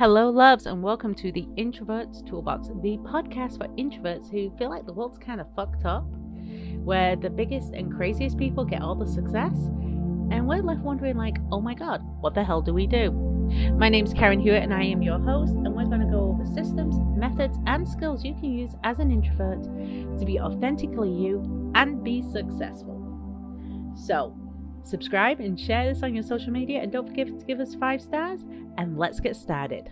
Hello, loves, and welcome to the Introverts Toolbox, the podcast for introverts who feel like the world's kind of fucked up, where the biggest and craziest people get all the success, and we're left wondering, like, oh my god, what the hell do we do? My name's Karen Hewitt, and I am your host, and we're going to go over systems, methods, and skills you can use as an introvert to be authentically you and be successful. So, subscribe and share this on your social media, and don't forget to give us five stars and let's get started.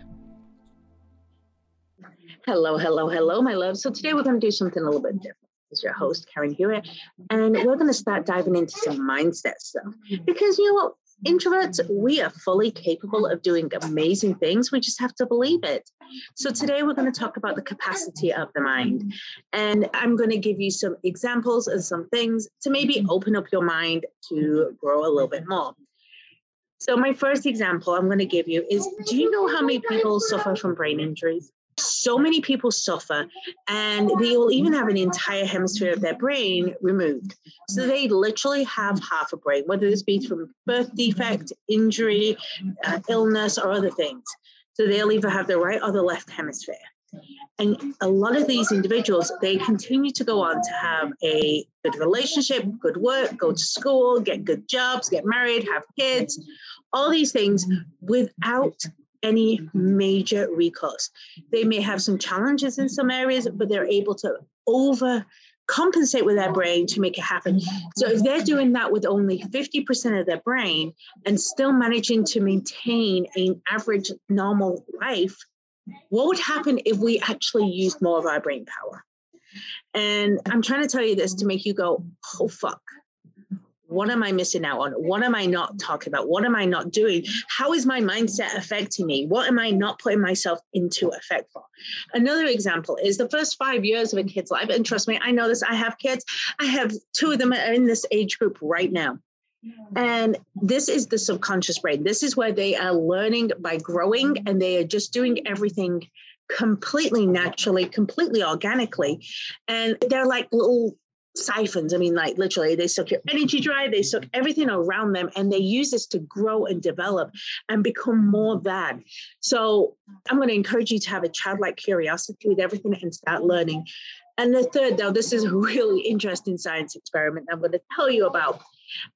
Hello, hello, hello, my love. So today we're going to do something a little bit different. This is your host, Karen Hewitt, and we're going to start diving into some mindset stuff because you know what? Introverts, we are fully capable of doing amazing things. We just have to believe it. So, today we're going to talk about the capacity of the mind. And I'm going to give you some examples and some things to maybe open up your mind to grow a little bit more. So, my first example I'm going to give you is do you know how many people suffer from brain injuries? So many people suffer, and they will even have an entire hemisphere of their brain removed. So, they literally have half a brain, whether this be from birth defect, injury, uh, illness, or other things. So, they'll either have the right or the left hemisphere. And a lot of these individuals, they continue to go on to have a good relationship, good work, go to school, get good jobs, get married, have kids, all these things without any major recourse. They may have some challenges in some areas, but they're able to over compensate with their brain to make it happen. So if they're doing that with only 50% of their brain and still managing to maintain an average normal life, what would happen if we actually used more of our brain power? And I'm trying to tell you this to make you go, oh, fuck. What am I missing out on? What am I not talking about? What am I not doing? How is my mindset affecting me? What am I not putting myself into effect for? Another example is the first five years of a kid's life. And trust me, I know this. I have kids. I have two of them in this age group right now. And this is the subconscious brain. This is where they are learning by growing and they are just doing everything completely naturally, completely organically. And they're like little siphons. I mean, like literally, they suck your energy dry, they suck everything around them, and they use this to grow and develop and become more than. So, I'm going to encourage you to have a childlike curiosity with everything and start learning. And the third, now, this is a really interesting science experiment I'm going to tell you about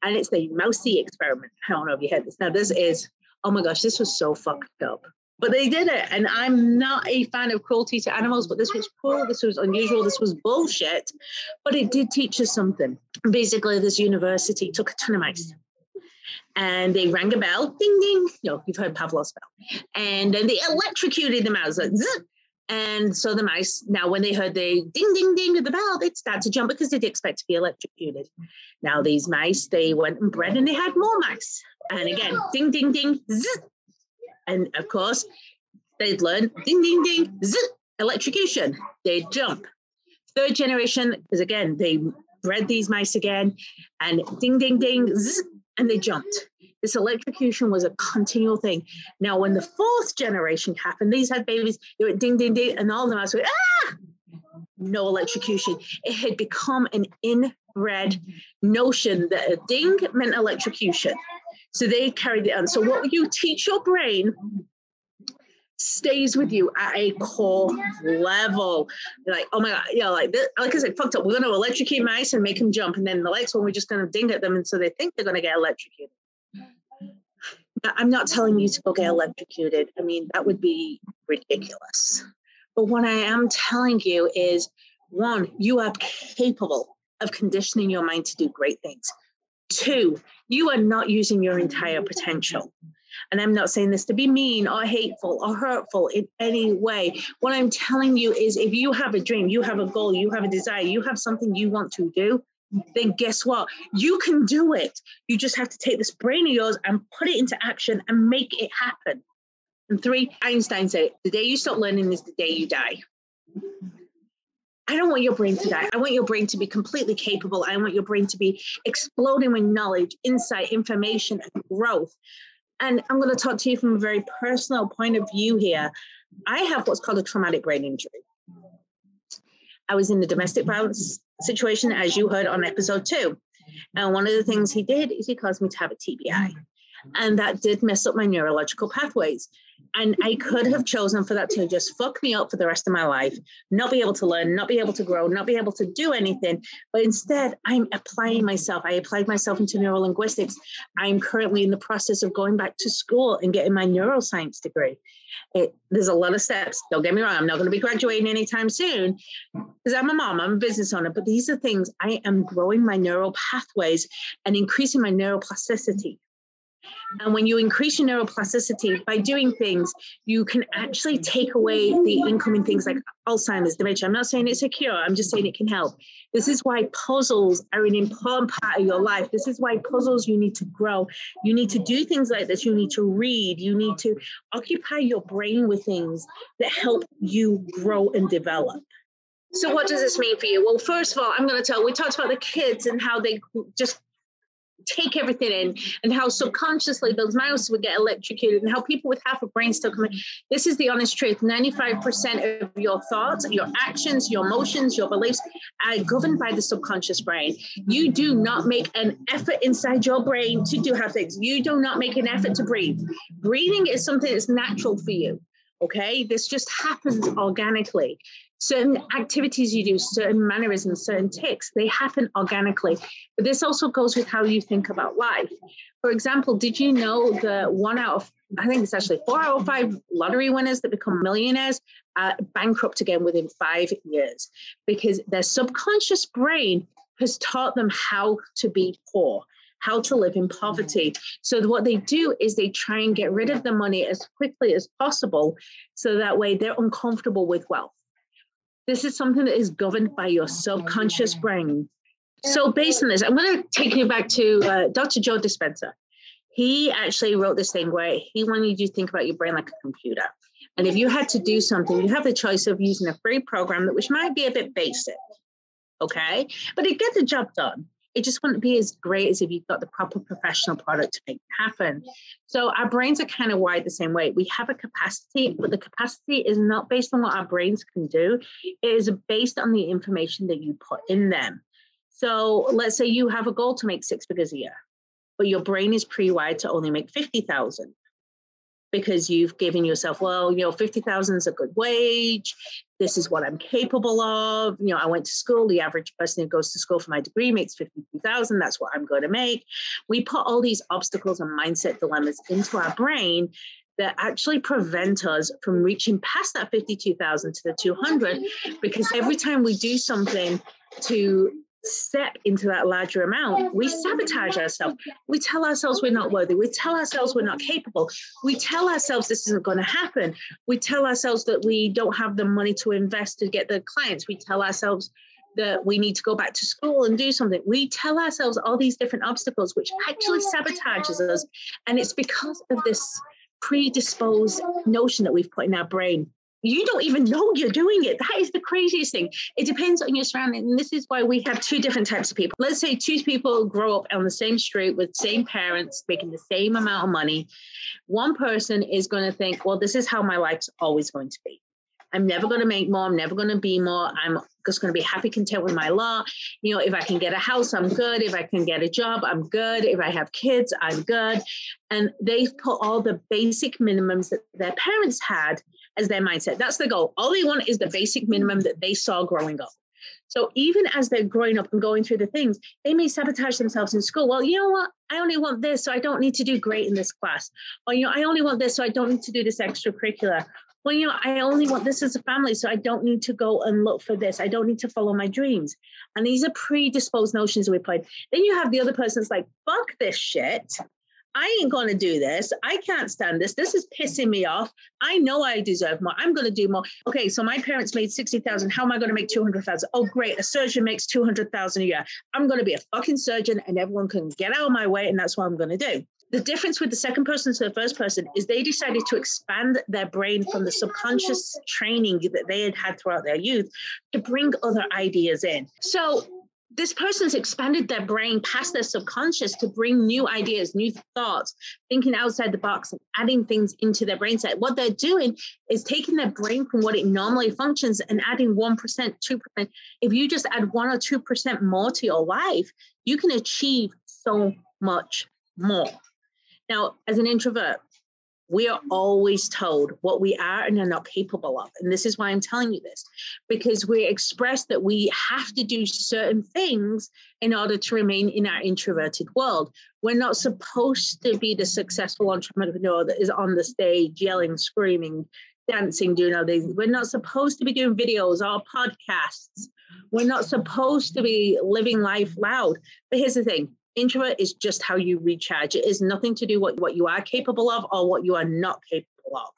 and it's the mousy experiment. I don't know if you heard this. Now, this is, oh my gosh, this was so fucked up. But they did it. And I'm not a fan of cruelty to animals, but this was cruel. This was unusual. This was bullshit. But it did teach us something. Basically, this university took a ton of mice and they rang a bell, ding ding. No, you've heard Pavlov's bell. And then they electrocuted the mouse. Like, and so the mice, now when they heard the ding, ding, ding of the bell, they'd start to jump because they'd expect to be electrocuted. Now these mice, they went and bred and they had more mice. And again, ding, ding, ding, zzz. And of course, they'd learn ding, ding, ding, zzz, electrocution. They'd jump. Third generation is again, they bred these mice again and ding, ding, ding, zzz, and they jumped. This electrocution was a continual thing. Now, when the fourth generation happened, these had babies, they went ding, ding, ding, and all the them went, ah! No electrocution. It had become an inbred notion that a ding meant electrocution. So they carried it on. So, what you teach your brain stays with you at a core level. Like, oh my God, yeah, like this, like I said, fucked up. We're going to electrocute mice and make them jump. And then the next one, we're just going to ding at them. And so they think they're going to get electrocuted. I'm not telling you to go get electrocuted. I mean, that would be ridiculous. But what I am telling you is one, you are capable of conditioning your mind to do great things. Two, you are not using your entire potential. And I'm not saying this to be mean or hateful or hurtful in any way. What I'm telling you is if you have a dream, you have a goal, you have a desire, you have something you want to do, then guess what? You can do it. You just have to take this brain of yours and put it into action and make it happen. And three, Einstein said, the day you stop learning is the day you die. I don't want your brain to die. I want your brain to be completely capable. I want your brain to be exploding with knowledge, insight, information, and growth. And I'm going to talk to you from a very personal point of view here. I have what's called a traumatic brain injury. I was in the domestic violence situation, as you heard on episode two. And one of the things he did is he caused me to have a TBI. And that did mess up my neurological pathways. And I could have chosen for that to just fuck me up for the rest of my life, not be able to learn, not be able to grow, not be able to do anything. But instead, I'm applying myself. I applied myself into neurolinguistics. I'm currently in the process of going back to school and getting my neuroscience degree. It, there's a lot of steps. Don't get me wrong. I'm not going to be graduating anytime soon because I'm a mom, I'm a business owner. But these are things I am growing my neural pathways and increasing my neuroplasticity. And when you increase your neuroplasticity by doing things, you can actually take away the incoming things like Alzheimer's, dementia. I'm not saying it's a cure, I'm just saying it can help. This is why puzzles are an important part of your life. This is why puzzles you need to grow. You need to do things like this. You need to read. You need to occupy your brain with things that help you grow and develop. So, what does this mean for you? Well, first of all, I'm going to tell, we talked about the kids and how they just take everything in and how subconsciously those mouths would get electrocuted and how people with half a brain still come in. This is the honest truth. 95% of your thoughts, your actions, your emotions, your beliefs are governed by the subconscious brain. You do not make an effort inside your brain to do half things. You do not make an effort to breathe. Breathing is something that's natural for you. Okay, this just happens organically certain activities you do, certain mannerisms, certain ticks, they happen organically. But this also goes with how you think about life. For example, did you know that one out of, I think it's actually four out of five lottery winners that become millionaires are bankrupt again within five years because their subconscious brain has taught them how to be poor how to live in poverty. Mm-hmm. So what they do is they try and get rid of the money as quickly as possible so that way they're uncomfortable with wealth. This is something that is governed by your subconscious brain. So, based on this, I'm going to take you back to uh, Dr. Joe Dispenza. He actually wrote this thing where he wanted you to think about your brain like a computer. And if you had to do something, you have the choice of using a free program that which might be a bit basic, okay, but it gets the job done it just wouldn't be as great as if you've got the proper professional product to make it happen. So our brains are kind of wired the same way. We have a capacity, but the capacity is not based on what our brains can do. It is based on the information that you put in them. So let's say you have a goal to make six figures a year, but your brain is pre-wired to only make 50,000 because you've given yourself, well, you know, 50,000 is a good wage. This is what I'm capable of. You know, I went to school. The average person who goes to school for my degree makes 52,000. That's what I'm going to make. We put all these obstacles and mindset dilemmas into our brain that actually prevent us from reaching past that 52,000 to the 200 because every time we do something to step into that larger amount, we sabotage ourselves. We tell ourselves we're not worthy. We tell ourselves we're not capable. We tell ourselves this isn't going to happen. We tell ourselves that we don't have the money to invest to get the clients. We tell ourselves that we need to go back to school and do something. We tell ourselves all these different obstacles, which actually sabotages us. And it's because of this predisposed notion that we've put in our brain you don't even know you're doing it. That is the craziest thing. It depends on your surrounding. And this is why we have two different types of people. Let's say two people grow up on the same street with same parents, making the same amount of money. One person is going to think, well, this is how my life's always going to be. I'm never going to make more. I'm never going to be more. I'm just going to be happy, content with my lot. You know, if I can get a house, I'm good. If I can get a job, I'm good. If I have kids, I'm good. And they've put all the basic minimums that their parents had as their mindset. That's the goal. All they want is the basic minimum that they saw growing up. So even as they're growing up and going through the things, they may sabotage themselves in school. Well, you know what? I only want this, so I don't need to do great in this class. Or, you know, I only want this, so I don't need to do this extracurricular. Well, you know, I only want this as a family, so I don't need to go and look for this. I don't need to follow my dreams. And these are predisposed notions we put. Then you have the other person that's like, fuck this shit. I ain't going to do this. I can't stand this. This is pissing me off. I know I deserve more. I'm going to do more. Okay, so my parents made 60,000. How am I going to make 200,000? Oh, great. A surgeon makes 200,000 a year. I'm going to be a fucking surgeon and everyone can get out of my way. And that's what I'm going to do. The difference with the second person to the first person is they decided to expand their brain from the subconscious training that they had had throughout their youth to bring other ideas in. So this person's expanded their brain past their subconscious to bring new ideas, new thoughts, thinking outside the box and adding things into their brain set. What they're doing is taking their brain from what it normally functions and adding 1%, 2%. If you just add 1 or 2% more to your life, you can achieve so much more. Now, as an introvert, we are always told what we are and are not capable of. And this is why I'm telling you this, because we're expressed that we have to do certain things in order to remain in our introverted world. We're not supposed to be the successful entrepreneur that is on the stage yelling, screaming, dancing, doing all these. We're not supposed to be doing videos or podcasts. We're not supposed to be living life loud. But here's the thing introvert is just how you recharge. It is nothing to do with what you are capable of or what you are not capable of.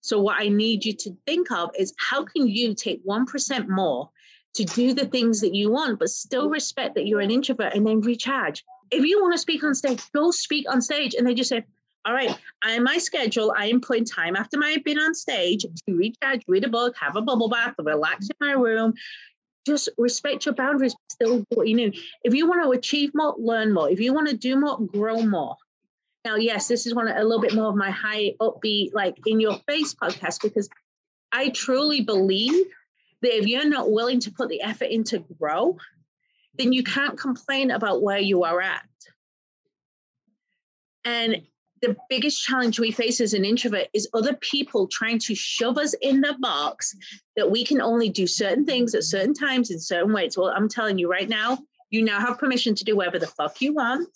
So what I need you to think of is how can you take 1% more to do the things that you want, but still respect that you're an introvert and then recharge. If you want to speak on stage, go speak on stage and they just say, all right, I'm my schedule. I am putting time after I've been on stage to recharge, read a book, have a bubble bath, relax in my room, just respect your boundaries, still what you know. If you want to achieve more, learn more. If you want to do more, grow more. Now, yes, this is one a little bit more of my high upbeat, like in your face podcast, because I truly believe that if you're not willing to put the effort in to grow, then you can't complain about where you are at. And the biggest challenge we face as an introvert is other people trying to shove us in the box that we can only do certain things at certain times in certain ways. Well, I'm telling you right now, you now have permission to do whatever the fuck you want.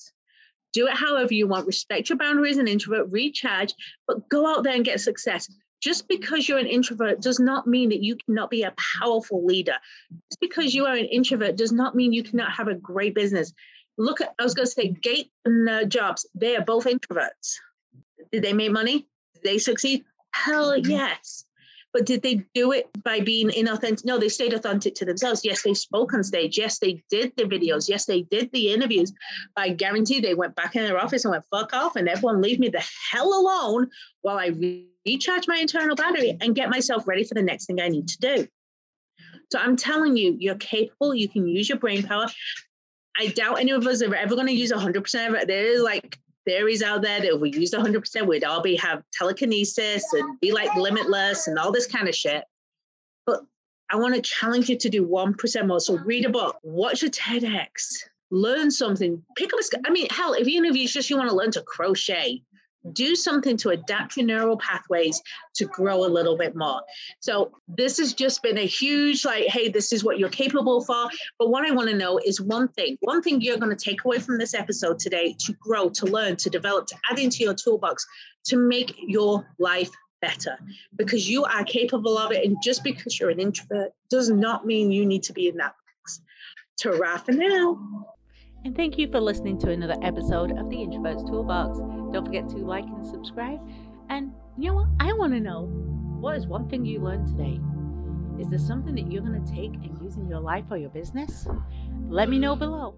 Do it however you want. Respect your boundaries and introvert, recharge, but go out there and get success. Just because you're an introvert does not mean that you cannot be a powerful leader. Just because you are an introvert does not mean you cannot have a great business look at, I was going to say, Gate and uh, Jobs, they are both introverts. Did they make money? Did they succeed? Hell mm-hmm. yes. But did they do it by being inauthentic? No, they stayed authentic to themselves. Yes, they spoke on stage. Yes, they did the videos. Yes, they did the interviews. I guarantee they went back in their office and went, fuck off, and everyone leave me the hell alone while I recharge my internal battery and get myself ready for the next thing I need to do. So I'm telling you, you're capable. You can use your brain power. I doubt any of us are ever going to use 100% of it. There is like theories out there that if we used 100%, we'd all be have telekinesis and be like limitless and all this kind of shit. But I want to challenge you to do 1% more. So read a book, watch a TEDx, learn something, pick up a, I mean, hell, if even if you just you want to learn to crochet, do something to adapt your neural pathways to grow a little bit more. So this has just been a huge like, hey, this is what you're capable for. But what I want to know is one thing, one thing you're going to take away from this episode today to grow, to learn, to develop, to add into your toolbox to make your life better because you are capable of it. And just because you're an introvert does not mean you need to be in that box. Ta-ra for now. And thank you for listening to another episode of the Introverts Toolbox. Don't forget to like and subscribe. And you know what? I want to know what is one thing you learned today? Is there something that you're going to take and use in your life or your business? Let me know below.